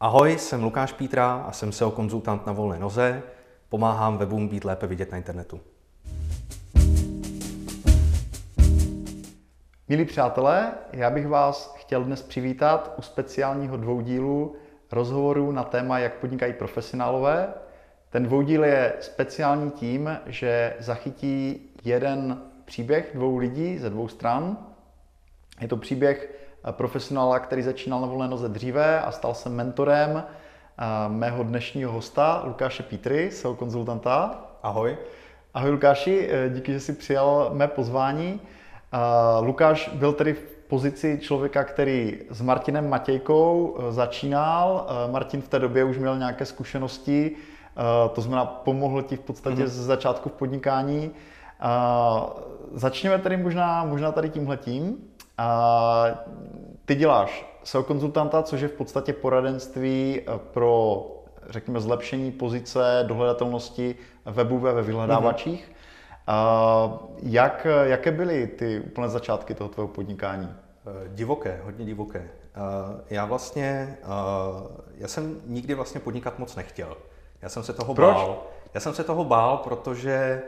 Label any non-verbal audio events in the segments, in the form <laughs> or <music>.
Ahoj, jsem Lukáš Pítra a jsem SEO konzultant na volné noze. Pomáhám webům být lépe vidět na internetu. Milí přátelé, já bych vás chtěl dnes přivítat u speciálního dvoudílu rozhovoru na téma, jak podnikají profesionálové. Ten dvoudíl je speciální tím, že zachytí jeden příběh dvou lidí ze dvou stran. Je to příběh profesionála, který začínal na volné noze dříve a stal se mentorem eh, mého dnešního hosta, Lukáše Pítry, SEO konzultanta. Ahoj. Ahoj Lukáši, eh, díky, že jsi přijal mé pozvání. Eh, Lukáš byl tedy v pozici člověka, který s Martinem Matějkou začínal. Martin v té době už měl nějaké zkušenosti, to znamená pomohl ti v podstatě mm-hmm. z začátku v podnikání. Začněme tedy možná, možná tady tímhletím. Ty děláš SEO konzultanta, což je v podstatě poradenství eh, pro, řekněme, zlepšení pozice, dohledatelnosti webu ve vyhledávačích. Mm-hmm. Jak, jaké byly ty úplné začátky toho tvého podnikání? Eh, divoké, hodně divoké. Eh, já vlastně, já jsem nikdy vlastně podnikat moc nechtěl. Já jsem se toho Proč? bál. Já jsem se toho bál, protože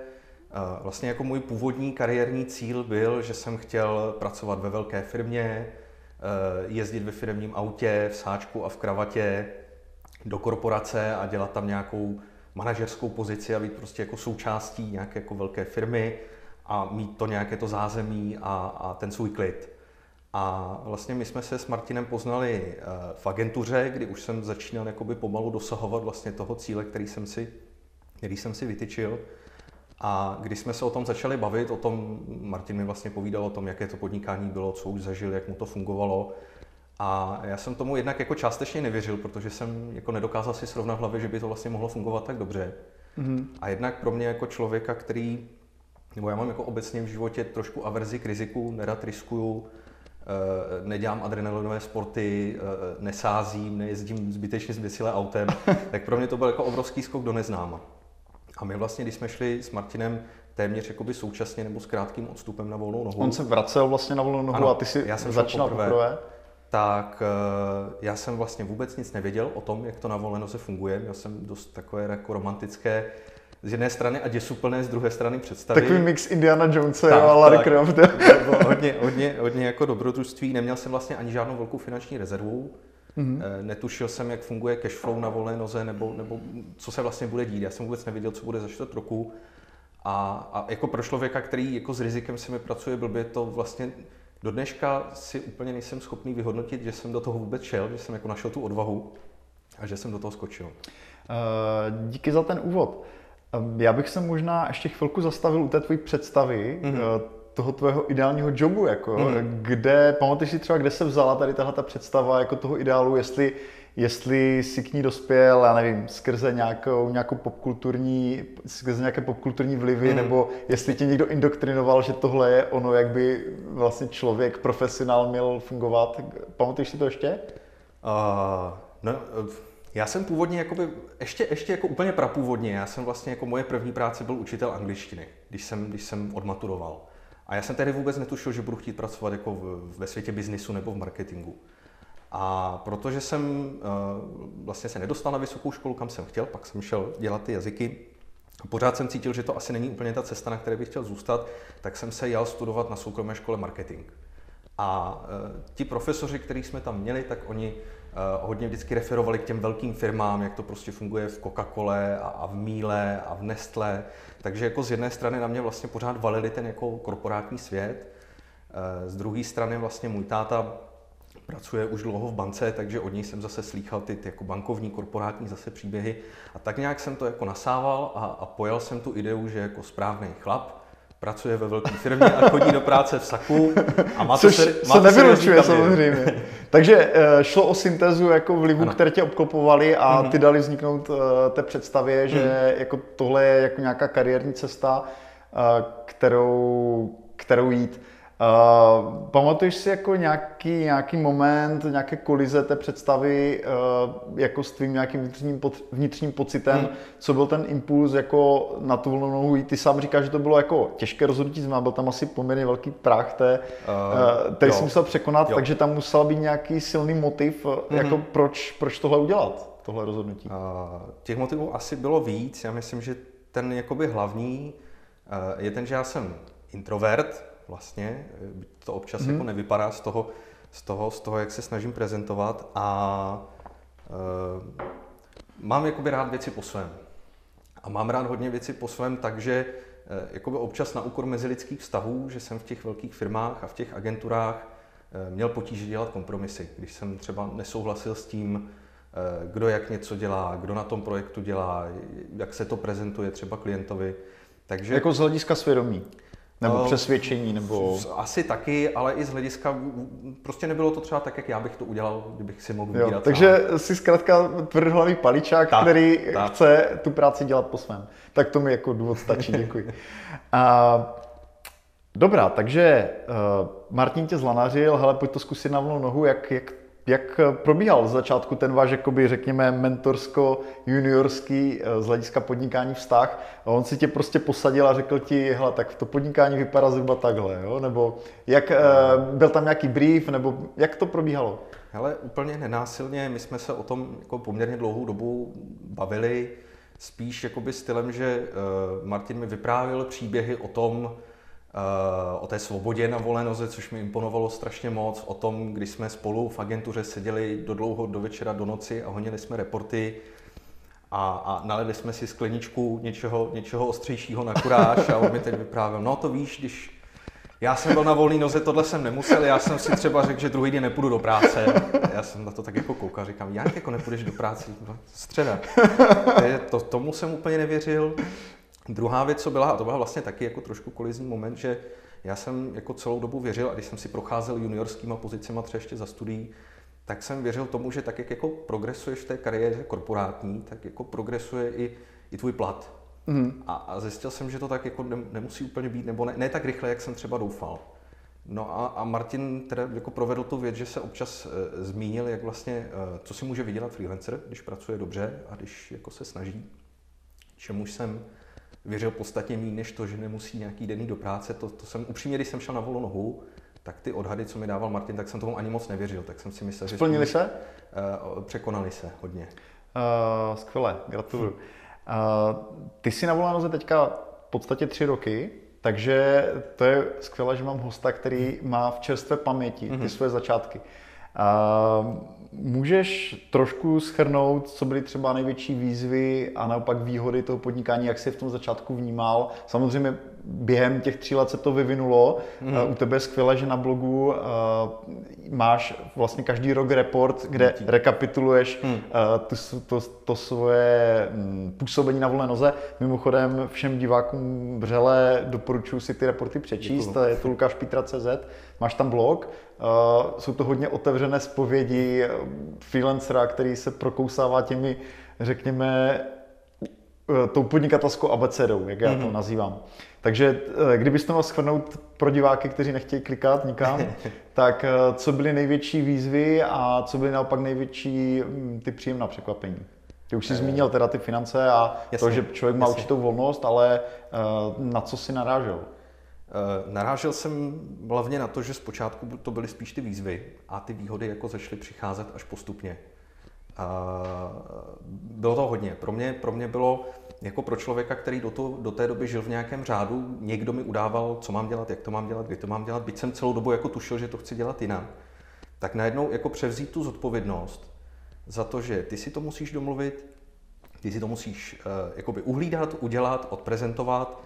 vlastně jako můj původní kariérní cíl byl, že jsem chtěl pracovat ve velké firmě, Eh, jezdit ve firmním autě, v sáčku a v kravatě do korporace a dělat tam nějakou manažerskou pozici a být prostě jako součástí nějaké jako velké firmy a mít to nějaké to zázemí a, a ten svůj klid. A vlastně my jsme se s Martinem poznali eh, v agentuře, kdy už jsem začínal jakoby pomalu dosahovat vlastně toho cíle, který jsem si, který jsem si vytyčil. A když jsme se o tom začali bavit, o tom Martin mi vlastně povídal o tom, jaké to podnikání bylo, co už zažil, jak mu to fungovalo. A já jsem tomu jednak jako částečně nevěřil, protože jsem jako nedokázal si srovnat v hlavě, že by to vlastně mohlo fungovat tak dobře. Mm-hmm. A jednak pro mě jako člověka, který, nebo já mám jako obecně v životě trošku averzi k riziku, nerad riskuju, eh, nedělám adrenalinové sporty, eh, nesázím, nejezdím zbytečně zběsilé autem, <laughs> tak pro mě to byl jako obrovský skok do neznáma. A my vlastně, když jsme šli s Martinem téměř jakoby současně nebo s krátkým odstupem na volnou nohu. On se vracel vlastně na volnou nohu ano, a ty si já jsem začínal poprvé, poprvé. Tak uh, já jsem vlastně vůbec nic nevěděl o tom, jak to na volné noze funguje. Měl jsem dost takové jako romantické z jedné strany a děsuplné z druhé strany představy. Takový mix Indiana Jonesa a Larry Croft. hodně, hodně, hodně jako dobrodružství. Neměl jsem vlastně ani žádnou velkou finanční rezervu. Mm-hmm. Netušil jsem, jak funguje cashflow na volné noze, nebo, nebo co se vlastně bude dít. Já jsem vůbec nevěděl, co bude za čtvrt roku. A, a jako pro člověka, který jako s rizikem se mi pracuje blbě, to vlastně do dneška si úplně nejsem schopný vyhodnotit, že jsem do toho vůbec šel, že jsem jako našel tu odvahu a že jsem do toho skočil. Uh, díky za ten úvod. Já bych se možná ještě chvilku zastavil u té tvojí představy. Mm-hmm toho tvého ideálního jobu, jako, mm. kde, pamatuješ si třeba, kde se vzala tady tahle ta představa jako toho ideálu, jestli, jestli si k ní dospěl, já nevím, skrze nějakou, nějakou popkulturní, skrze nějaké popkulturní vlivy, mm. nebo jestli tě někdo indoktrinoval, že tohle je ono, jak by vlastně člověk, profesionál měl fungovat. Pamatuješ si to ještě? Uh, no, já jsem původně, jakoby, ještě, ještě jako úplně prapůvodně, já jsem vlastně jako moje první práce byl učitel angličtiny, když jsem, když jsem odmaturoval. A já jsem tehdy vůbec netušil, že budu chtít pracovat jako ve světě biznisu nebo v marketingu. A protože jsem uh, vlastně se nedostal na vysokou školu, kam jsem chtěl, pak jsem šel dělat ty jazyky, pořád jsem cítil, že to asi není úplně ta cesta, na které bych chtěl zůstat, tak jsem se jel studovat na soukromé škole marketing. A uh, ti profesoři, kterých jsme tam měli, tak oni hodně vždycky referovali k těm velkým firmám, jak to prostě funguje v Coca-Cole a, a v Míle a v Nestle. Takže jako z jedné strany na mě vlastně pořád valili ten jako korporátní svět, uh, z druhé strany vlastně můj táta pracuje už dlouho v bance, takže od něj jsem zase slýchal ty, ty jako bankovní, korporátní zase příběhy. A tak nějak jsem to jako nasával a, a pojal jsem tu ideu, že jako správný chlap pracuje ve velké firmě a chodí do práce v saku a má Což to, se, má se nevylučuje samozřejmě. Takže eh, šlo o syntézu jako vlivů, ano. které tě obklopovaly a mhm. ty dali vzniknout eh, té představě, že mm. jako tohle je jako nějaká kariérní cesta, eh, kterou, kterou jít. Uh, pamatuješ si jako nějaký, nějaký moment, nějaké kolize té představy uh, jako s tvým nějakým vnitřním, pod, vnitřním pocitem, hmm. co byl ten impuls jako na tu volnou nohu Ty sám říkáš, že to bylo jako těžké rozhodnutí, znamená, byl tam asi poměrně velký prach, té, uh, který jsi musel překonat, jo. takže tam musel být nějaký silný motiv, hmm. jako proč, proč tohle udělat, tohle rozhodnutí. Uh, těch motivů asi bylo víc, já myslím, že ten jakoby hlavní uh, je ten, že já jsem introvert, vlastně, to občas hmm. jako nevypadá z toho, z toho, z toho, jak se snažím prezentovat a uh, mám jakoby rád věci po svém. A mám rád hodně věci po svém, takže uh, jakoby občas na úkor mezilidských vztahů, že jsem v těch velkých firmách a v těch agenturách měl potíže dělat kompromisy. Když jsem třeba nesouhlasil s tím, kdo jak něco dělá, kdo na tom projektu dělá, jak se to prezentuje třeba klientovi. Takže... Jako z hlediska svědomí. Nebo přesvědčení, nebo... Asi taky, ale i z hlediska, prostě nebylo to třeba tak, jak já bych to udělal, kdybych si mohl vybírat Takže sám. jsi zkrátka tvrdhlavý paličák, tak, který tak. chce tu práci dělat po svém. Tak to mi jako důvod stačí, děkuji. <laughs> A, dobrá, takže uh, Martin tě zlanařil, hele, pojď to zkusit na volnou nohu, jak, jak jak probíhal z začátku ten váš, jakoby, řekněme, mentorsko-juniorský eh, z hlediska podnikání vztah? On si tě prostě posadil a řekl ti, hele, tak to podnikání vypadá zhruba takhle, jo? Nebo jak, eh, byl tam nějaký brief, nebo jak to probíhalo? Hele, úplně nenásilně, my jsme se o tom jako poměrně dlouhou dobu bavili, spíš jakoby stylem, že eh, Martin mi vyprávěl příběhy o tom, o té svobodě na volenoze, což mi imponovalo strašně moc, o tom, když jsme spolu v agentuře seděli do dlouho, do večera, do noci a honili jsme reporty a, a nalili jsme si skleničku něčeho, něčeho ostřejšího na kuráž a on mi teď vyprávěl, no to víš, když já jsem byl na volné noze, tohle jsem nemusel, já jsem si třeba řekl, že druhý den nepůjdu do práce. Já jsem na to tak jako koukal, říkám, jak jako nepůjdeš do práce? No, středa. To, tomu jsem úplně nevěřil. Druhá věc, co byla, a to byla vlastně taky jako trošku kolizní moment, že já jsem jako celou dobu věřil, a když jsem si procházel juniorskýma pozicema třeba ještě za studií, tak jsem věřil tomu, že tak, jak jako progresuješ v té kariéře korporátní, tak jako progresuje i, i tvůj plat. Mm. A, a zjistil jsem, že to tak jako nemusí úplně být, nebo ne, ne tak rychle, jak jsem třeba doufal. No a, a Martin teda jako provedl tu věc, že se občas e, zmínil, jak vlastně, e, co si může vydělat freelancer, když pracuje dobře a když jako se snaží, čemuž jsem věřil podstatně méně než to, že nemusí nějaký den do práce. To, to jsem upřímně, když jsem šel na volnou nohu, tak ty odhady, co mi dával Martin, tak jsem tomu ani moc nevěřil. Tak jsem si myslel, že... Splnili se? Uh, překonali se hodně. Uh, skvěle, gratuluju. Uh, ty jsi na volné noze teďka v podstatě tři roky, takže to je skvělé, že mám hosta, který má v čerstvé paměti ty mm-hmm. své začátky. Uh, Můžeš trošku schrnout, co byly třeba největší výzvy a naopak výhody toho podnikání, jak jsi v tom začátku vnímal? Samozřejmě během těch tří let se to vyvinulo. Mm. U tebe je skvělé, že na blogu uh, máš vlastně každý rok report, kde Díky. rekapituluješ mm. uh, tu, to, to svoje um, působení na volné noze. Mimochodem všem divákům vřele doporučuji si ty reporty přečíst. Děkuju. Je to Lukáš Pítra.cz. Máš tam blog, jsou to hodně otevřené zpovědi freelancera, který se prokousává těmi, řekněme, tou podnikatelskou abecedou, jak já to mm-hmm. nazývám. Takže eh, kdybyste mohl schrnout pro diváky, kteří nechtějí klikat nikam, <laughs> tak eh, co byly největší výzvy a co byly naopak největší hm, ty příjemná překvapení? Ty už jsi eh, zmínil teda ty finance a jasně, to, že člověk má jasně. určitou volnost, ale na co si narážel? Narážel jsem hlavně na to, že zpočátku to byly spíš ty výzvy a ty výhody jako začaly přicházet až postupně. Bylo to hodně. Pro mě, pro mě bylo jako pro člověka, který do, to, do té doby žil v nějakém řádu, někdo mi udával, co mám dělat, jak to mám dělat, kdy to mám dělat, byť jsem celou dobu jako tušil, že to chci dělat jinak, tak najednou jako převzít tu zodpovědnost za to, že ty si to musíš domluvit, ty si to musíš uh, jakoby uhlídat, udělat, odprezentovat,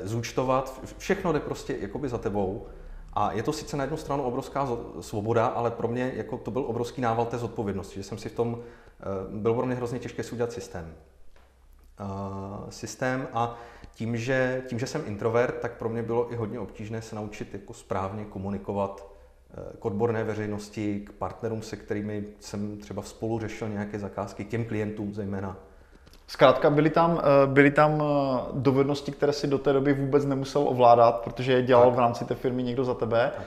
uh, zúčtovat, všechno jde prostě jakoby za tebou. A je to sice na jednu stranu obrovská svoboda, ale pro mě jako to byl obrovský nával té zodpovědnosti, že jsem si v tom, uh, byl pro mě hrozně těžké si udělat systém. Uh, systém a tím že, tím, že jsem introvert, tak pro mě bylo i hodně obtížné se naučit jako správně komunikovat uh, k odborné veřejnosti, k partnerům, se kterými jsem třeba spolu řešil nějaké zakázky, k těm klientům zejména. Zkrátka byly tam, eh, byly tam eh, dovednosti, které si do té doby vůbec nemusel ovládat, protože je dělal tak. v rámci té firmy někdo za tebe, tak.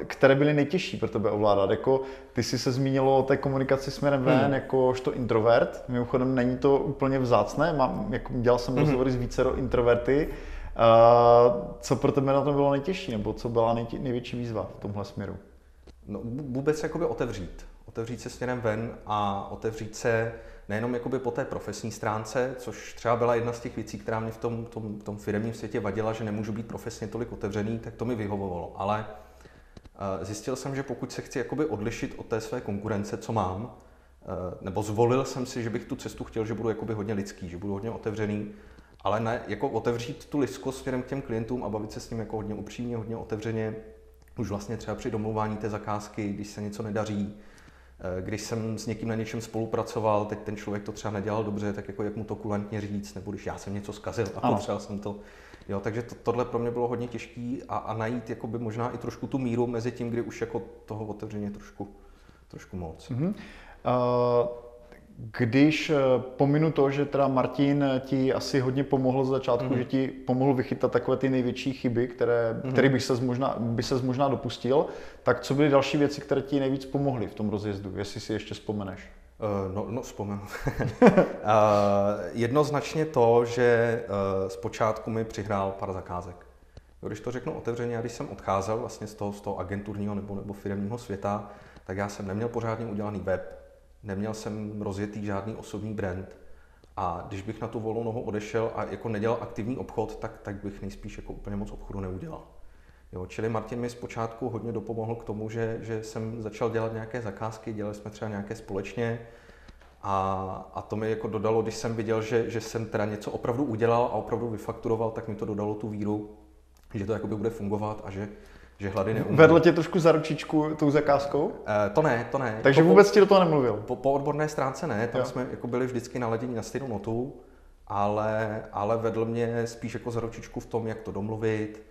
Eh, které byly nejtěžší pro tebe ovládat. Jako, ty jsi se zmínilo o té komunikaci směrem ven, hmm. jakožto introvert. Mimochodem není to úplně vzácné, Mám, jako, dělal jsem hmm. rozhovory s více introverty. Co pro tebe na tom bylo nejtěžší, nebo co byla nej, největší výzva v tomhle směru? No, vůbec jakoby otevřít. Otevřít se směrem ven a otevřít se nejenom jakoby po té profesní stránce, což třeba byla jedna z těch věcí, která mě v tom, tom, tom firmním světě vadila, že nemůžu být profesně tolik otevřený, tak to mi vyhovovalo. Ale uh, zjistil jsem, že pokud se chci jakoby odlišit od té své konkurence, co mám, uh, nebo zvolil jsem si, že bych tu cestu chtěl, že budu jakoby hodně lidský, že budu hodně otevřený, ale ne, jako otevřít tu lidskost směrem k těm klientům a bavit se s ním jako hodně upřímně, hodně otevřeně, už vlastně třeba při domluvání té zakázky, když se něco nedaří, Eh, když jsem s někým na něčem spolupracoval, teď ten člověk to třeba nedělal dobře, tak jako jak mu to kulantně říct, nebo když já jsem něco zkazil a potřeboval jsem to. Jo, takže to, tohle pro mě bylo hodně těžké a, a najít jakoby možná i trošku tu míru mezi tím, kdy už jako toho otevřeně trošku, trošku moc. Mm-hmm. Uh, když eh, pominu to, že teda Martin ti asi hodně pomohl z začátku, mm-hmm. že ti pomohl vychytat takové ty největší chyby, které, mm-hmm. které bych se možná, by se možná dopustil, tak co byly další věci, které ti nejvíc pomohly v tom rozjezdu, jestli si ještě vzpomeneš? Uh, no, no vzpomenu. uh, <laughs> jednoznačně to, že uh, zpočátku mi přihrál pár zakázek. Když to řeknu otevřeně, když jsem odcházel vlastně z toho, z toho agenturního nebo, nebo firmního světa, tak já jsem neměl pořádně udělaný web, neměl jsem rozjetý žádný osobní brand a když bych na tu volnou nohu odešel a jako nedělal aktivní obchod, tak, tak bych nejspíš jako úplně moc obchodu neudělal. Jo, čili Martin mi zpočátku hodně dopomohl k tomu, že, že jsem začal dělat nějaké zakázky, dělali jsme třeba nějaké společně a, a to mi jako dodalo, když jsem viděl, že, že jsem teda něco opravdu udělal a opravdu vyfakturoval, tak mi to dodalo tu víru, že to jakoby bude fungovat a že, že hlady neumí. Vedl tě trošku za ručičku tou zakázkou? Uh, to ne, to ne. Takže jako vůbec po, ti do toho nemluvil? Po, po odborné stránce ne, tam jo. jsme jako byli vždycky naladěni na stejnou notu, ale, ale vedl mě spíš jako za ručičku v tom, jak to domluvit,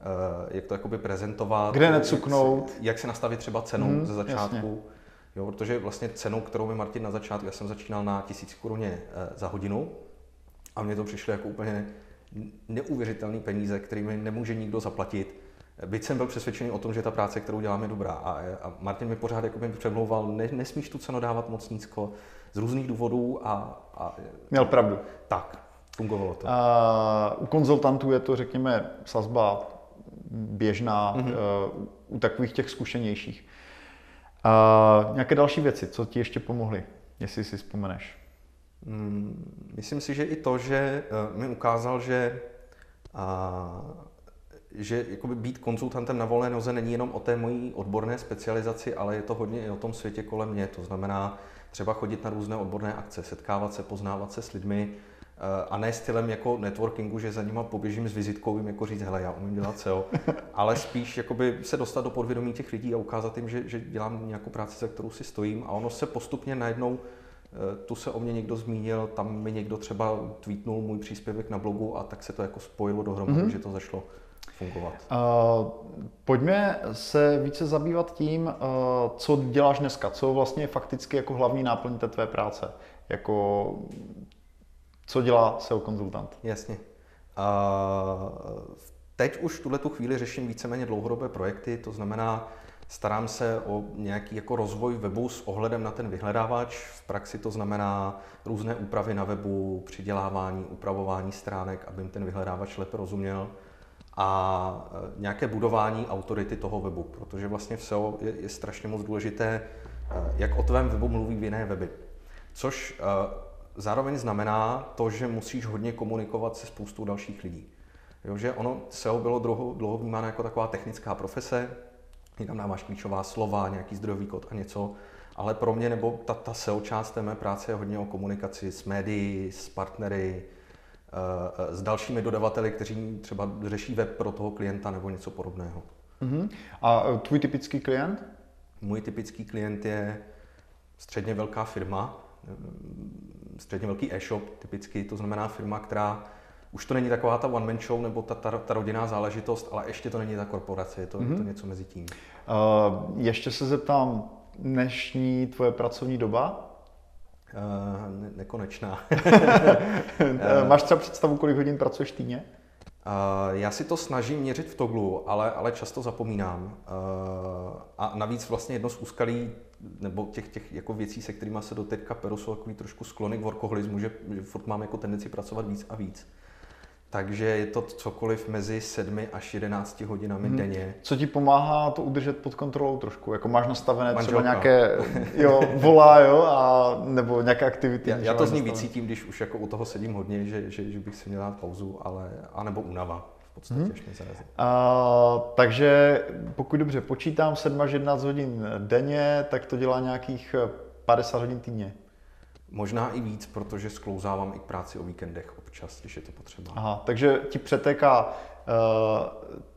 uh, jak to jakoby prezentovat. Kde necuknout. Jak, si, jak si nastavit třeba cenu hmm, ze začátku. Jasně. Jo, protože vlastně cenou, kterou mi Martin na začátku, já jsem začínal na tisíc koruně uh, za hodinu a mně to přišlo jako úplně neuvěřitelné peníze, kterými nemůže nikdo zaplatit Byť jsem byl přesvědčený o tom, že ta práce, kterou dělám, je dobrá. A, a Martin mi pořád jako mi přemlouval, ne, nesmíš tu cenu dávat moc nízko z různých důvodů. A, a, Měl pravdu. Tak, fungovalo to. A, u konzultantů je to, řekněme, sazba běžná mm-hmm. uh, u takových těch zkušenějších. A, nějaké další věci, co ti ještě pomohly, jestli si vzpomeneš? Mm, myslím si, že i to, že uh, mi ukázal, že uh, že jakoby být konzultantem na volné noze není jenom o té mojí odborné specializaci, ale je to hodně i o tom světě kolem mě. To znamená třeba chodit na různé odborné akce, setkávat se, poznávat se s lidmi, eh, a ne stylem jako networkingu, že za nima poběžím s vizitkou, jim jako říct, hele, já umím dělat SEO, <laughs> ale spíš jakoby se dostat do podvědomí těch lidí a ukázat jim, že, že dělám nějakou práci, za kterou si stojím a ono se postupně najednou eh, tu se o mě někdo zmínil, tam mi někdo třeba tweetnul můj příspěvek na blogu a tak se to jako spojilo dohromady, mm-hmm. že to zašlo fungovat? Uh, pojďme se více zabývat tím, uh, co děláš dneska, co vlastně je fakticky jako hlavní náplň té tvé práce. Jako, co dělá SEO konzultant? Jasně. Uh, teď už tuhle tu chvíli řeším víceméně dlouhodobé projekty, to znamená, starám se o nějaký jako rozvoj webu s ohledem na ten vyhledávač. V praxi to znamená různé úpravy na webu, přidělávání, upravování stránek, aby jim ten vyhledávač lépe rozuměl a e, nějaké budování autority toho webu, protože vlastně v SEO je, je strašně moc důležité, e, jak o tvém webu mluví v jiné weby. Což e, zároveň znamená to, že musíš hodně komunikovat se spoustou dalších lidí. Jo, že ono SEO bylo dlouho, dlouho vnímáno jako taková technická profese, tam dáváš klíčová slova, nějaký zdrojový kód a něco, ale pro mě nebo ta, ta SEO část té mé práce je hodně o komunikaci s médií, s partnery, s dalšími dodavateli, kteří třeba řeší web pro toho klienta nebo něco podobného. Uh-huh. A e, tvůj typický klient? Můj typický klient je středně velká firma, e, středně velký e-shop typicky, to znamená firma, která už to není taková ta one-man show nebo ta, ta, ta rodinná záležitost, ale ještě to není ta korporace, je to, uh-huh. je to mhm. něco mezi tím. Uh, ještě se zeptám, dnešní tvoje pracovní doba? Ne- nekonečná. <laughs> Máš třeba představu, kolik hodin pracuješ týdně? Já si to snažím měřit v Toglu, ale, ale často zapomínám. A navíc vlastně jedno z úskalí, nebo těch, těch jako věcí, se kterými se doteďka peru, jsou takový trošku sklony k workoholismu, že, že furt mám jako tendenci pracovat víc a víc. Takže je to cokoliv mezi 7 až 11 hodinami hmm. denně. Co ti pomáhá to udržet pod kontrolou trošku? Jako máš nastavené Manželka. třeba nějaké <laughs> jo, volá, jo, a, nebo nějaké aktivity? Já, já to z ní vycítím, když už jako u toho sedím hodně, že, že, že bych si měl dát pauzu, ale, anebo únava v podstatě, hmm. až mě zarazí. A, takže pokud dobře počítám 7 až 11 hodin denně, tak to dělá nějakých 50 hodin týdně. Možná i víc, protože sklouzávám i k práci o víkendech občas, když je to potřeba. Aha, takže ti přetéká uh,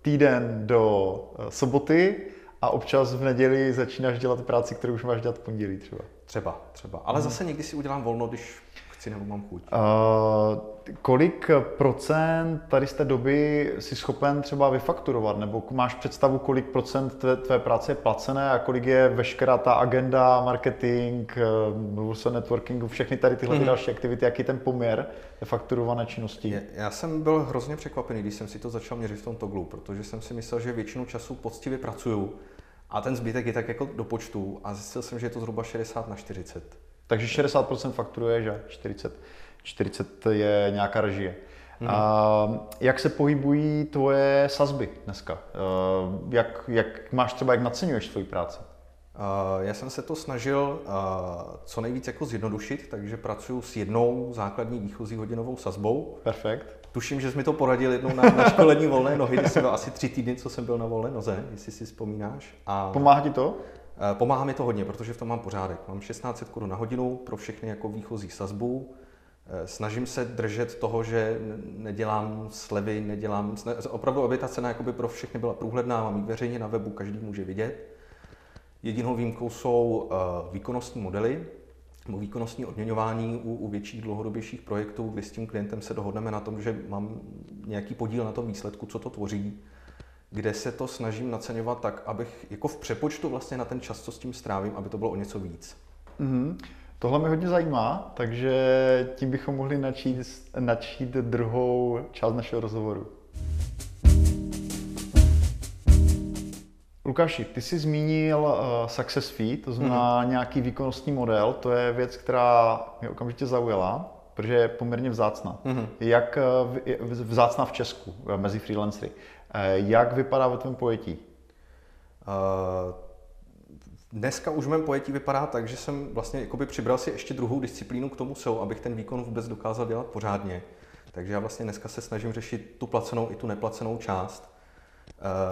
týden do uh, soboty a občas v neděli začínáš dělat práci, kterou už máš dělat v pondělí třeba. Třeba, třeba. Ale hmm. zase někdy si udělám volno, když chci nebo mám chuť. Uh, kolik procent tady z té doby si schopen třeba vyfakturovat? Nebo máš představu, kolik procent tvé, tvé práce je placené a kolik je veškerá ta agenda, marketing, mluvil se networkingu, všechny tady tyhle mm. další aktivity, jaký je ten poměr fakturované činnosti? Já jsem byl hrozně překvapený, když jsem si to začal měřit v tom toglu, protože jsem si myslel, že většinu času poctivě pracuju a ten zbytek je tak jako do počtu a zjistil jsem, že je to zhruba 60 na 40. Takže 60% fakturuješ a 40, 40 je nějaká režie. Hmm. A jak se pohybují tvoje sazby dneska? Jak, jak máš třeba, jak naceňuješ svoji práci? Já jsem se to snažil co nejvíc jako zjednodušit, takže pracuji s jednou základní výchozí hodinovou sazbou. Perfekt. Tuším, že jsi mi to poradil jednou na, na školení volné nohy, kdy jsem byl asi tři týdny, co jsem byl na volné noze, jestli si vzpomínáš. A... Pomáhá ti to? Eh, pomáhá mi to hodně, protože v tom mám pořádek. Mám 1600 Kč na hodinu pro všechny jako výchozí sazbu. Eh, snažím se držet toho, že nedělám slevy, nedělám... Opravdu, aby ta cena jakoby pro všechny byla průhledná, mám ji veřejně na webu, každý může vidět. Jedinou výjimkou jsou eh, výkonnostní modely, nebo výkonnostní odměňování u, u větších dlouhodobějších projektů, kdy s tím klientem se dohodneme na tom, že mám nějaký podíl na tom výsledku, co to tvoří kde se to snažím naceňovat tak, abych jako v přepočtu vlastně na ten čas, co s tím strávím, aby to bylo o něco víc. Mm-hmm. Tohle mě hodně zajímá, takže tím bychom mohli načít, načít druhou část našeho rozhovoru. Lukáši, ty jsi zmínil uh, success fee, to znamená mm-hmm. nějaký výkonnostní model. To je věc, která mě okamžitě zaujala, protože je poměrně vzácná. Mm-hmm. Jak uh, vzácná v Česku mezi freelancery. Eh, jak vypadá ve tvém pojetí? Uh, dneska už v mém pojetí vypadá tak, že jsem vlastně jakoby přibral si ještě druhou disciplínu k tomu SEO, abych ten výkon vůbec dokázal dělat pořádně. Takže já vlastně dneska se snažím řešit tu placenou i tu neplacenou část.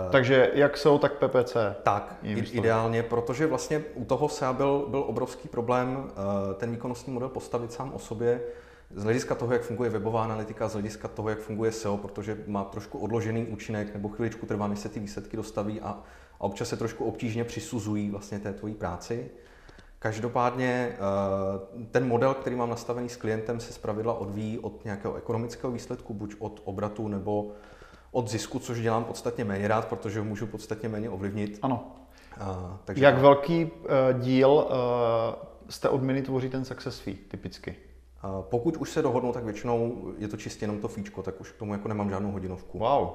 Uh, Takže jak jsou, tak PPC? Tak, ideálně, protože vlastně u toho SEA byl, byl obrovský problém ten výkonnostní model postavit sám o sobě, z hlediska toho, jak funguje webová analytika, z hlediska toho, jak funguje SEO, protože má trošku odložený účinek nebo chviličku trvá, než se ty výsledky dostaví a, a občas se trošku obtížně přisuzují vlastně té tvojí práci. Každopádně eh, ten model, který mám nastavený s klientem, se zpravidla odvíjí od nějakého ekonomického výsledku, buď od obratu nebo od zisku, což dělám podstatně méně rád, protože ho můžu podstatně méně ovlivnit. Ano. A, eh, takže Jak velký uh, díl z té odměny tvoří ten success fee typicky? Pokud už se dohodnou, tak většinou je to čistě jenom to fíčko, tak už k tomu jako nemám žádnou hodinovku. Wow,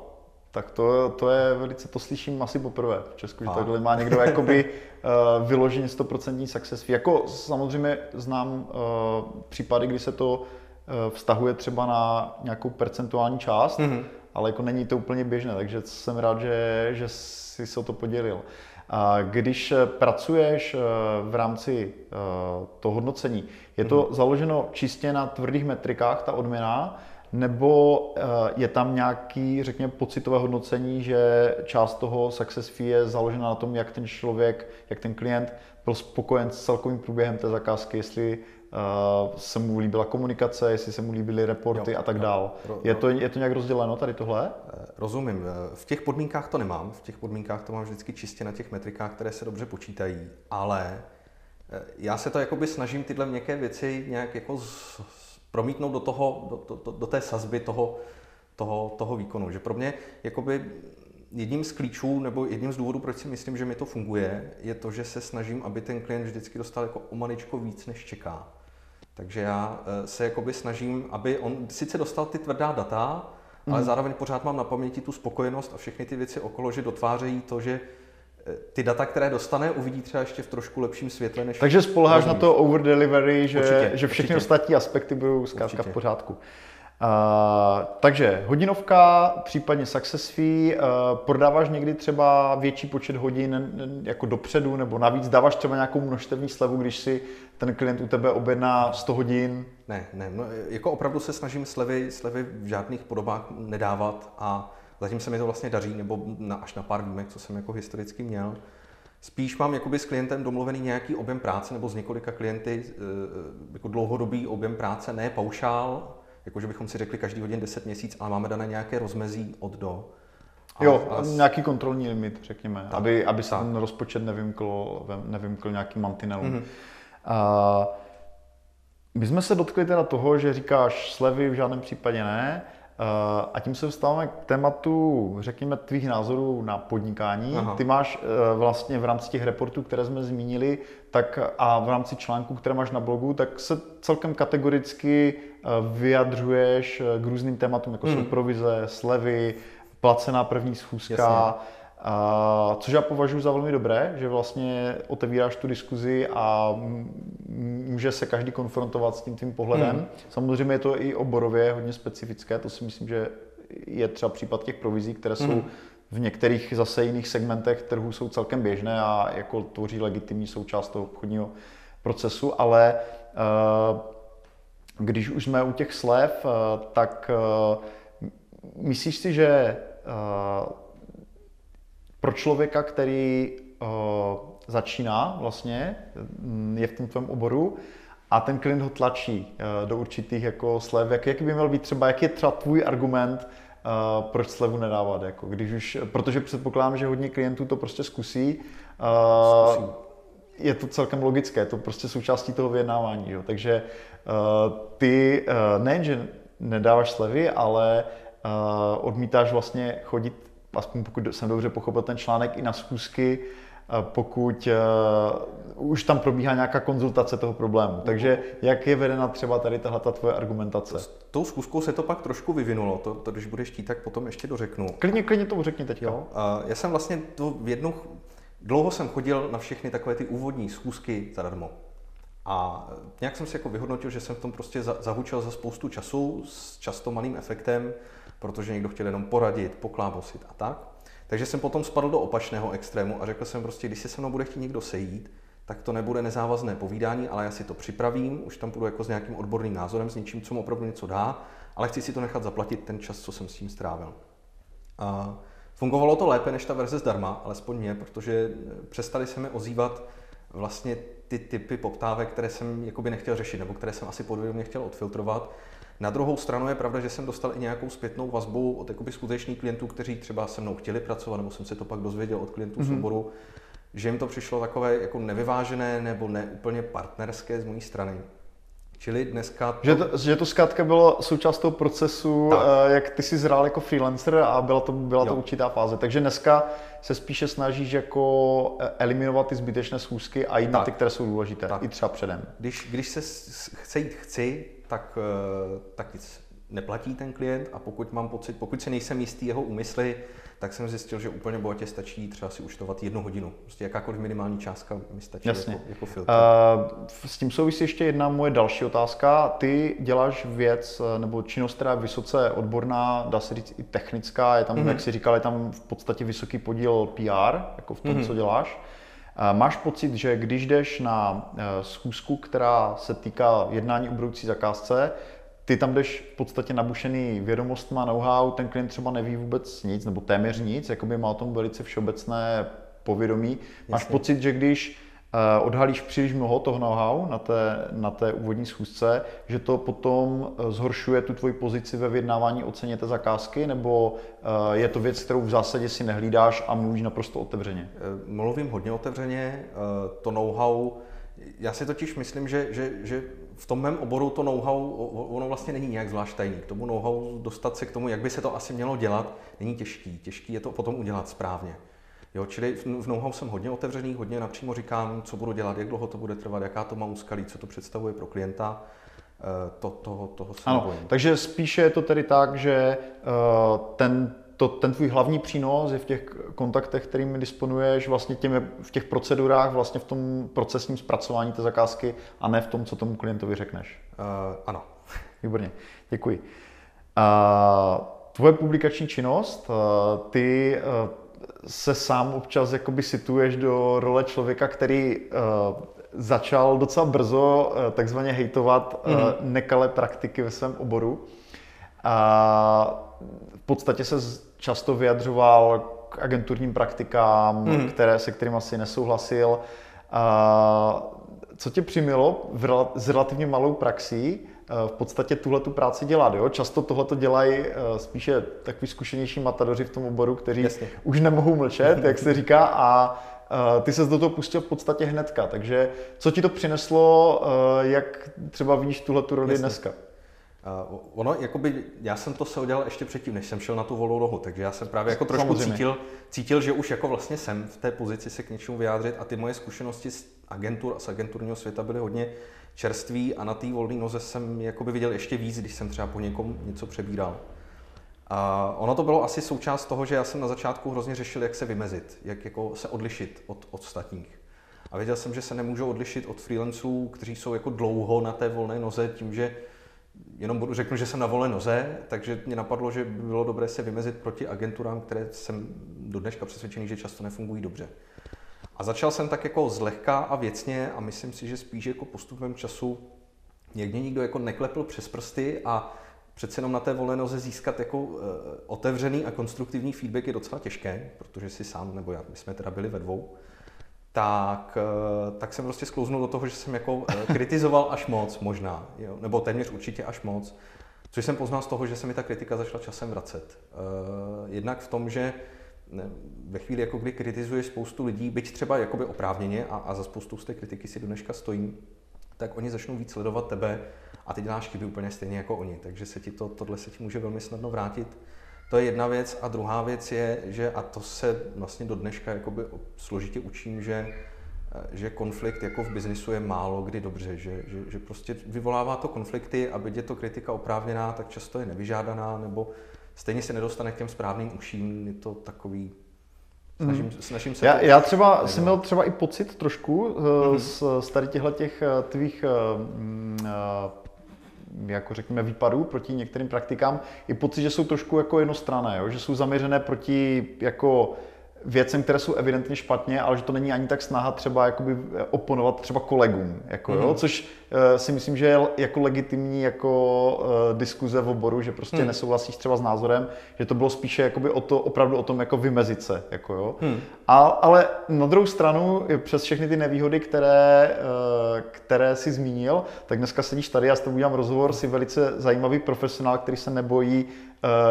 tak to, to je velice, to slyším asi poprvé v Česku, že takhle má někdo jakoby uh, <laughs> vyloženě 100% success fee. Jako samozřejmě znám uh, případy, kdy se to uh, vztahuje třeba na nějakou percentuální část, mm-hmm. ale jako není to úplně běžné, takže jsem rád, že, že jsi se o to podělil. Když pracuješ v rámci toho hodnocení, je to hmm. založeno čistě na tvrdých metrikách, ta odměna, nebo je tam nějaký, řekněme, pocitové hodnocení, že část toho success fee je založena na tom, jak ten člověk, jak ten klient byl spokojen s celkovým průběhem té zakázky, jestli se mu líbila komunikace, jestli se mu líbily reporty jo, a tak dál. Je to, je to nějak rozděleno tady tohle? Eh, rozumím. Eh, v těch podmínkách to nemám. V těch podmínkách to mám vždycky čistě na těch metrikách, které se dobře počítají. Ale já se to jakoby snažím tyhle měkké věci nějak jako z, promítnout do, toho, do, do, do té sazby toho, toho, toho výkonu. Že pro mě jakoby jedním z klíčů nebo jedním z důvodů, proč si myslím, že mi to funguje, je to, že se snažím, aby ten klient vždycky dostal jako o maličko víc, než čeká. Takže já eh, se jakoby snažím, aby on sice dostal ty tvrdá data, mm. ale zároveň pořád mám na paměti tu spokojenost a všechny ty věci okolo, že dotvářejí to, že eh, ty data, které dostane, uvidí třeba ještě v trošku lepším světle. Než Takže spoleháš na to over delivery, že, určitě, že všechny určitě. ostatní aspekty budou zkrátka v pořádku. Uh, takže hodinovka, případně success fee, uh, prodáváš někdy třeba větší počet hodin jako dopředu nebo navíc dáváš třeba nějakou množstevní slevu, když si ten klient u tebe objedná 100 hodin? Ne, ne, no, jako opravdu se snažím slevy, slevy v žádných podobách nedávat a zatím se mi to vlastně daří, nebo na, až na pár výjimek, co jsem jako historicky měl. Spíš mám jakoby s klientem domluvený nějaký objem práce nebo s několika klienty eh, jako dlouhodobý objem práce, ne paušál, jako že bychom si řekli každý hodin 10 měsíc, ale máme dané nějaké rozmezí od do. A, jo, a nějaký kontrolní limit, řekněme, tak, aby, aby se tak. ten rozpočet nevymkl, nevymkl nějaký mantinelům. Mm-hmm. My jsme se dotkli teda toho, že říkáš slevy v žádném případě ne, a tím se dostáváme k tématu, řekněme, tvých názorů na podnikání. Aha. Ty máš e, vlastně v rámci těch reportů, které jsme zmínili, tak a v rámci článků, které máš na blogu, tak se celkem kategoricky e, vyjadřuješ k různým tématům, jako hmm. jsou provize, slevy, placená první schůzka, Jasně. A, což já považuji za velmi dobré, že vlastně otevíráš tu diskuzi a může se každý konfrontovat s tím tím pohledem. Hmm. Samozřejmě je to i oborově hodně specifické, to si myslím, že je třeba případ těch provizí, které jsou hmm. v některých zase jiných segmentech trhu jsou celkem běžné a jako tvoří legitimní součást toho obchodního procesu, ale uh, když už jsme u těch slev, uh, tak uh, myslíš si, že pro člověka, který uh, začíná vlastně, je v tom tvém oboru a ten klient ho tlačí uh, do určitých jako slev, jak, jaký by měl být třeba, jaký je třeba tvůj argument, uh, proč slevu nedávat, jako když už, protože předpokládám, že hodně klientů to prostě zkusí. Uh, zkusí. Je to celkem logické, je to prostě součástí toho vyjednávání, jo. takže uh, ty uh, nejenže nedáváš slevy, ale uh, odmítáš vlastně chodit aspoň pokud jsem dobře pochopil ten článek, i na schůzky, pokud uh, už tam probíhá nějaká konzultace toho problému. Takže jak je vedena třeba tady tahle ta tvoje argumentace? S tou schůzkou se to pak trošku vyvinulo, to, to když budeš chtít, tak potom ještě dořeknu. Klidně, klidně to řekni teď. Jo. Uh, já jsem vlastně to v jednu, dlouho jsem chodil na všechny takové ty úvodní schůzky zadarmo. A nějak jsem si jako vyhodnotil, že jsem v tom prostě zahučil za spoustu času s často malým efektem, protože někdo chtěl jenom poradit, poklábosit a tak. Takže jsem potom spadl do opačného extrému a řekl jsem prostě, když se se mnou bude chtít někdo sejít, tak to nebude nezávazné povídání, ale já si to připravím, už tam půjdu jako s nějakým odborným názorem, s něčím, co mu opravdu něco dá, ale chci si to nechat zaplatit ten čas, co jsem s tím strávil. A fungovalo to lépe než ta verze zdarma, alespoň mě, protože přestali se mi ozývat vlastně ty typy poptávek, které jsem jakoby nechtěl řešit, nebo které jsem asi podvědomě chtěl odfiltrovat. Na druhou stranu je pravda, že jsem dostal i nějakou zpětnou vazbu od jakoby skutečných klientů, kteří třeba se mnou chtěli pracovat, nebo jsem se to pak dozvěděl od klientů mm-hmm. z oboru, že jim to přišlo takové jako nevyvážené nebo neúplně partnerské z mojí strany. Čili dneska... To... Že, to, že to zkrátka bylo součást toho procesu, tak. Eh, jak ty jsi zrál jako freelancer a byla to, byla to určitá fáze. Takže dneska se spíše snažíš jako eh, eliminovat ty zbytečné schůzky a jít tak. na ty, které jsou důležité, tak. i třeba předem. Když, když se chce jít chci, tak, eh, tak nic neplatí ten klient a pokud mám pocit, pokud si nejsem jistý jeho úmysly, tak jsem zjistil, že úplně bohatě stačí třeba si účtovat jednu hodinu. Prostě jakákoliv minimální částka mi stačí Jasně. jako, jako filtr. Uh, s tím souvisí ještě jedna moje další otázka. Ty děláš věc eh, nebo činnost, která je vysoce odborná, dá se říct i technická, je tam, mm-hmm. jak jsi říkal, je tam v podstatě vysoký podíl PR, jako v tom, mm-hmm. co děláš. Máš pocit, že když jdeš na schůzku, která se týká jednání o budoucí zakázce, ty tam jdeš v podstatě nabušený vědomostma, know-how, ten klient třeba neví vůbec nic, nebo téměř nic, jakoby má o tom velice všeobecné povědomí. Máš Jasně. pocit, že když odhalíš příliš mnoho toho know-how na té, na té úvodní schůzce, že to potom eh, zhoršuje tu tvoji pozici ve vyjednávání o ceně té zakázky, nebo uh, je to věc, kterou v zásadě si nehlídáš a mluvíš naprosto otevřeně? Mluvím hodně otevřeně. To know-how, já si totiž myslím, že, že, že v tom mém oboru to know-how, ono vlastně není nějak zvlášť tajný. K tomu know-how dostat se k tomu, jak by se to asi mělo dělat, není těžký. Těžký je to potom udělat správně. Jo, čili v know-how jsem hodně otevřený, hodně napřímo říkám, co budu dělat, jak dlouho to bude trvat, jaká to má úskalí, co to představuje pro klienta. to, toho, toho se ano, nebojím. Takže spíše je to tedy tak, že ten to, ten tvůj hlavní přínos je v těch kontaktech, kterými disponuješ, vlastně těmi, v těch procedurách, vlastně v tom procesním zpracování té zakázky a ne v tom, co tomu klientovi řekneš. Uh, ano. <laughs> Výborně, děkuji. Uh, tvoje publikační činnost, uh, ty uh, se sám občas jakoby situuješ do role člověka, který uh, začal docela brzo uh, takzvaně hejtovat uh, mm. nekalé praktiky ve svém oboru. A v podstatě se často vyjadřoval k agenturním praktikám, mm. které, se kterými asi nesouhlasil. A co tě přimělo s relativně malou praxí v podstatě tuhle tu práci dělat. Jo? Často tohle to dělají e, spíše takový zkušenější matadoři v tom oboru, kteří Jasně. už nemohou mlčet, jak se říká, a e, ty se do toho pustil v podstatě hnedka. Takže co ti to přineslo, jak třeba vidíš tuhle tu roli Jasně. dneska? Uh, ono, jakoby, já jsem to se udělal ještě předtím, než jsem šel na tu volnou nohu, takže já jsem právě jako trošku cítil, cítil, že už jako vlastně jsem v té pozici se k něčemu vyjádřit a ty moje zkušenosti z agentur a z agenturního světa byly hodně čerství a na té volné noze jsem jakoby viděl ještě víc, když jsem třeba po někom něco přebíral. A ono to bylo asi součást toho, že já jsem na začátku hrozně řešil, jak se vymezit, jak jako se odlišit od, od ostatních. A věděl jsem, že se nemůžu odlišit od freelanců, kteří jsou jako dlouho na té volné noze tím, že jenom budu řeknu, že jsem na volné noze, takže mě napadlo, že by bylo dobré se vymezit proti agenturám, které jsem do dneška přesvědčený, že často nefungují dobře. A začal jsem tak jako zlehka a věcně a myslím si, že spíš jako postupem času někdy nikdo jako neklepl přes prsty a přece jenom na té volné noze získat jako uh, otevřený a konstruktivní feedback je docela těžké, protože si sám, nebo já, my jsme teda byli ve dvou, tak, eh, tak jsem prostě sklouznul do toho, že jsem jako eh, kritizoval až moc možná, jo? nebo téměř určitě až moc, což jsem poznal z toho, že se mi ta kritika začala časem vracet. Eh, jednak v tom, že ve chvíli, jako kdy kritizuješ spoustu lidí, byť třeba jakoby oprávněně a, a za spoustu z té kritiky si dneška stojí, tak oni začnou víc sledovat tebe a ty děláš chyby úplně stejně jako oni. Takže se ti to, tohle se ti může velmi snadno vrátit to je jedna věc. A druhá věc je, že, a to se vlastně do dneška jakoby složitě učím, že, že konflikt jako v biznisu je málo kdy dobře, že, že, že prostě vyvolává to konflikty a byť je to kritika oprávněná, tak často je nevyžádaná, nebo stejně se nedostane k těm správným uším, je to takový Snažím, mm. snažím se já, to... já třeba jsem měl třeba i pocit trošku mm-hmm. z, z tady těchto těch eh, tvých uh, jako řekněme, výpadů proti některým praktikám, i pocit, že jsou trošku jako jednostrané, jo? že jsou zaměřené proti jako věcem, které jsou evidentně špatně, ale že to není ani tak snaha třeba jakoby oponovat třeba kolegům, jako, mm-hmm. jo? což uh, si myslím, že je jako legitimní jako uh, diskuze v oboru, že prostě mm. nesouhlasíš třeba s názorem, že to bylo spíše jakoby o to, opravdu o tom jako vymezit se, jako, jo? Mm. A, ale na druhou stranu, přes všechny ty nevýhody, které, uh, které si zmínil, tak dneska sedíš tady, já s tebou udělám rozhovor, si velice zajímavý profesionál, který se nebojí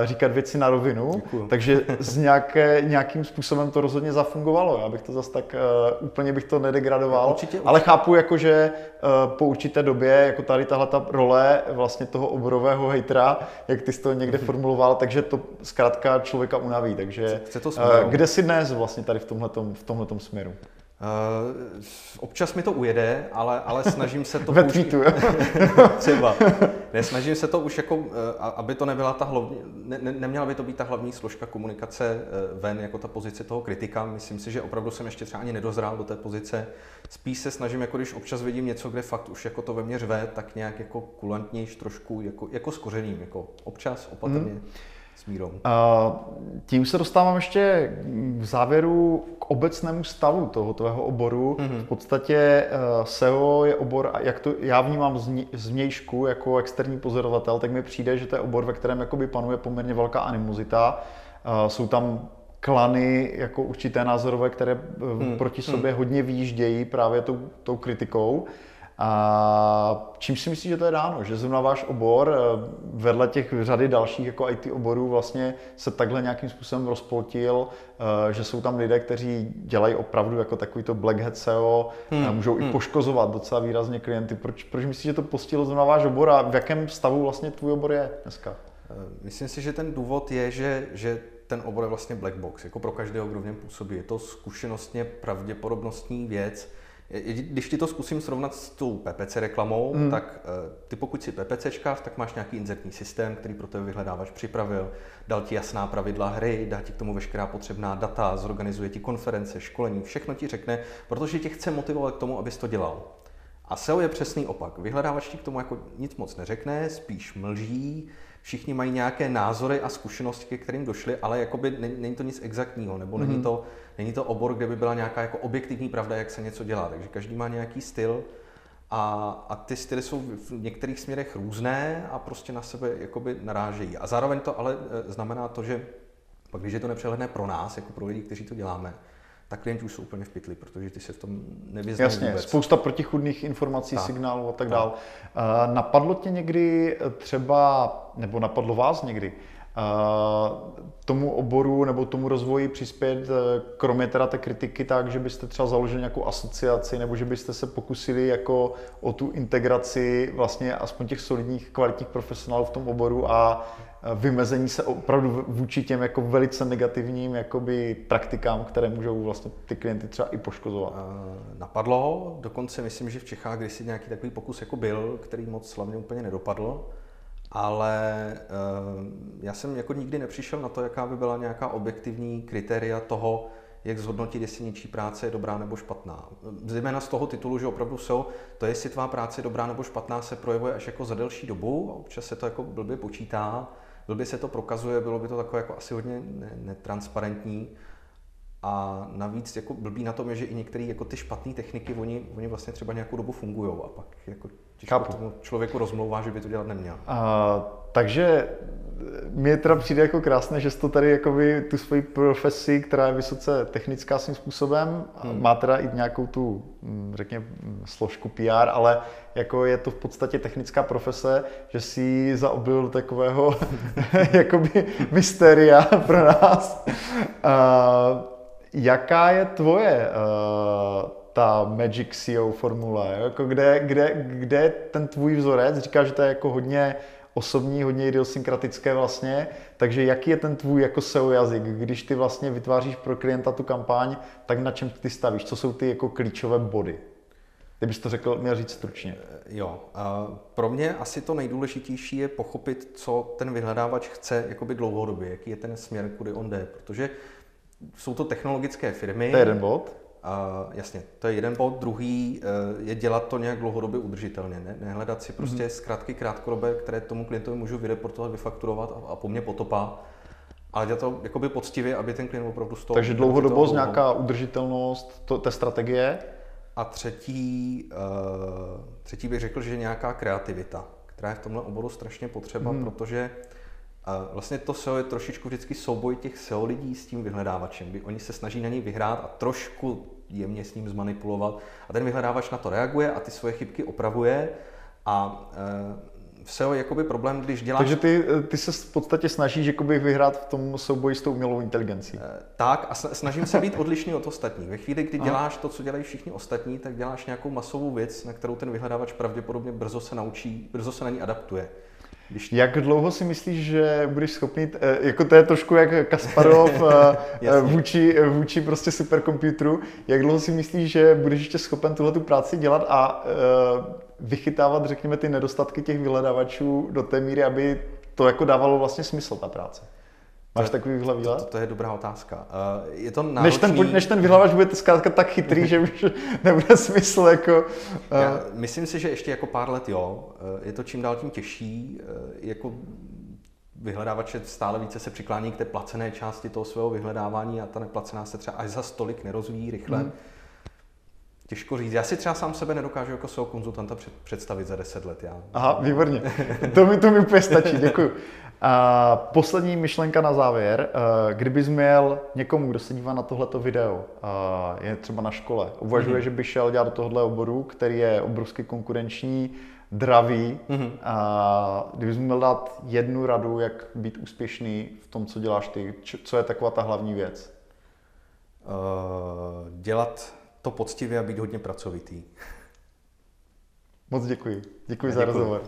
říkat věci na rovinu, Děkuju. takže z nějaké, nějakým způsobem to rozhodně zafungovalo. Já bych to zase tak úplně bych to nedegradoval, určitě, určitě. ale chápu jako, že po určité době, jako tady tahle ta role vlastně toho oborového hejtra, jak ty jsi to někde formuloval, takže to zkrátka člověka unaví. Takže Chce to uh, kde jsi dnes vlastně tady v tomhletom, v tomhletom směru? Uh, občas mi to ujede, ale, ale snažím se to Ve už... tweetu, <laughs> Třeba. Ne, snažím se to už jako, uh, aby to nebyla ta hlavní, ne, ne, neměla by to být ta hlavní složka komunikace uh, ven, jako ta pozice toho kritika. Myslím si, že opravdu jsem ještě třeba ani nedozrál do té pozice. Spíš se snažím, jako když občas vidím něco, kde fakt už jako to ve mně řve, tak nějak jako kulantnější trošku, jako, jako s kořením, jako občas, opatrně. Hmm mírou. Tím se dostávám ještě v závěru k obecnému stavu toho tvého oboru. Mm-hmm. V podstatě eh, SEO je obor, jak to já vnímám z vnějšku jako externí pozorovatel, tak mi přijde, že to je obor, ve kterém jakoby panuje poměrně velká animozita. Jsou tam klany jako určité názorové, které hmm. proti sobě hmm. hodně výjíždějí právě tou, tou kritikou. A čím si myslíš, že to je dáno? Že zrovna váš obor eh, vedle těch řady dalších jako IT oborů vlastně se takhle nějakým způsobem rozpoltil, eh, že jsou tam lidé, kteří dělají opravdu jako takový to black hat SEO, hmm. můžou hmm. i poškozovat docela výrazně klienty. Proč, proč myslíš, že to postihlo zrovna váš obor a v jakém stavu vlastně tvůj obor je dneska? Eh, myslím si, že ten důvod je, že, že ten obor je vlastně black box, jako pro každého, kdo v něm působí. Je to zkušenostně pravděpodobnostní věc, Když ti to zkusím srovnat s tou PPC reklamou, hmm. tak eh, ty pokud si PPCčkář, tak máš nějaký inzertní systém, který pro tebe vyhledávač připravil, dal ti jasná pravidla hry, dá ti k tomu veškerá potřebná data, zorganizuje ti konference, školení, všechno ti řekne, protože tě chce motivovat k tomu, abys to dělal. A SEO je přesný opak. Vyhledávač ti k tomu jako nic moc neřekne, spíš mlží, všichni mají nějaké názory a zkušenosti, ke kterým došli, ale jakoby není, není to nic exaktního, nebo mm-hmm. není, mhm. to, není to obor, kde by byla nějaká jako objektivní pravda, jak se něco dělá. Takže každý má nějaký styl a, a ty styly jsou v některých směrech různé a prostě na sebe jakoby narážejí. A zároveň to ale e, znamená to, že pak když je to nepřehledné pro nás, jako pro lidi, kteří to děláme, tak klienti už jsou úplně v pytli, protože ty se v tom nevyznají Jasně, vůbec. spousta protichudných informací, tak, signálů a tak, tak. dál. Uh, napadlo tě někdy třeba, nebo napadlo vás někdy, tomu oboru nebo tomu rozvoji přispět, eh, kromě teda té kritiky, tak, že byste třeba založili nějakou asociaci, nebo že byste se pokusili jako o tu integraci vlastně aspoň těch solidních, kvalitních profesionálů v tom oboru a vymezení se opravdu vůči těm jako velice negativním jakoby praktikám, které můžou vlastně ty klienty třeba i poškozovat. Napadlo, dokonce myslím, že v Čechách kdysi nějaký takový pokus jako byl, který moc slavně úplně nedopadl, ale já jsem jako nikdy nepřišel na to, jaká by byla nějaká objektivní kritéria toho, jak zhodnotit, jestli něčí práce je dobrá nebo špatná. Zejména z toho titulu, že opravdu jsou, to jestli tvá práce je dobrá nebo špatná, se projevuje až jako za delší dobu, občas se to jako blbě počítá, blbě se to prokazuje, bylo by to takové jako asi hodně netransparentní. A navíc jako blbý na tom je, že i některé jako ty špatné techniky, oni, oni vlastně třeba nějakou dobu fungují a pak jako těžko tomu člověku rozmlouvá, že by to dělat neměl. A, takže mě teda přijde jako krásné, že jsi to tady jakoby tu svoji profesi, která je vysoce technická svým způsobem, hmm. má teda i nějakou tu, mm, řekněme, složku PR, ale jako je to v podstatě technická profese, že si zaobil takového <laughs> jakoby <laughs> mysteria pro nás. Uh, jaká je tvoje uh, ta Magic SEO formule? Jako kde, kde, kde je ten tvůj vzorec? Říkáš, že to je jako hodně osobní, hodně idiosynkratické vlastně. Takže jaký je ten tvůj jako SEO jazyk? Když ty vlastně vytváříš pro klienta tu kampaň, tak na čem ty stavíš? Co jsou ty jako klíčové body? Kdybys to řekl, měl říct stručně. Eh, jo, pro mě asi to nejdůležitější je pochopit, co ten vyhledávač chce jakoby dlouhodobě, jaký je ten směr, kudy on jde, protože jsou to technologické firmy. To je jeden bod. Uh, jasně, to je jeden bod. Druhý uh, je dělat to nějak dlouhodobě udržitelně. Ne? Nehledat si prostě mm-hmm. zkrátky krátkodobé, které tomu klientovi můžu vyreportovat, vyfakturovat a, a po mně potopá. Ale dělat to jakoby poctivě, aby ten klient opravdu z toho... Takže dlouhodobost, nějaká udržitelnost to, té strategie? A třetí, uh, třetí bych řekl, že nějaká kreativita, která je v tomhle oboru strašně potřeba, mm. protože a vlastně to SEO je trošičku vždycky souboj těch SEO lidí s tím vyhledávačem, kdy oni se snaží na něj vyhrát a trošku jemně s ním zmanipulovat a ten vyhledávač na to reaguje a ty svoje chybky opravuje a e, v SEO je jakoby problém, když děláš... Takže ty, ty se v podstatě snažíš jakoby vyhrát v tom souboji s tou umělou inteligencí. E, tak a snažím se být odlišný od ostatních. Ve chvíli, kdy děláš to, co dělají všichni ostatní, tak děláš nějakou masovou věc, na kterou ten vyhledávač pravděpodobně brzo se naučí, brzo se na ní adaptuje. Když... Jak dlouho si myslíš, že budeš schopný, eh, jako to je trošku jak Kasparov eh, <laughs> eh, vůči, vůči prostě superkomputeru, jak dlouho si myslíš, že budeš ještě schopen tuhle tu práci dělat a vychytávat, řekněme, ty nedostatky těch vyhledávačů do té míry, aby to jako dávalo vlastně smysl, ta práce? Máš takový výhled? To, to, to je dobrá otázka. Uh, je to náročný... než, ten, než ten vyhlavač bude zkrátka tak chytrý, že už <laughs> nebude smysl jako... Uh... Já myslím si, že ještě jako pár let jo. Uh, je to čím dál tím těžší. Jako vyhledávače stále více se přiklání k té placené části toho svého vyhledávání a ta neplacená se třeba až za stolik nerozvíjí rychle. Mm. Těžko říct. Já si třeba sám sebe nedokážu jako svého konzultanta představit za 10 let. Já. Aha, výborně. To mi, to mi úplně stačí, děkuji. <laughs> A poslední myšlenka na závěr. Kdybys měl někomu, kdo se dívá na tohleto video, je třeba na škole, uvažuje, mm-hmm. že by šel dělat do tohohle oboru, který je obrovsky konkurenční, dravý, mm-hmm. a kdybys měl dát jednu radu, jak být úspěšný v tom, co děláš ty, co je taková ta hlavní věc? Uh, dělat to poctivě a být hodně pracovitý. Moc děkuji. Děkuji, děkuji. za rozhovor.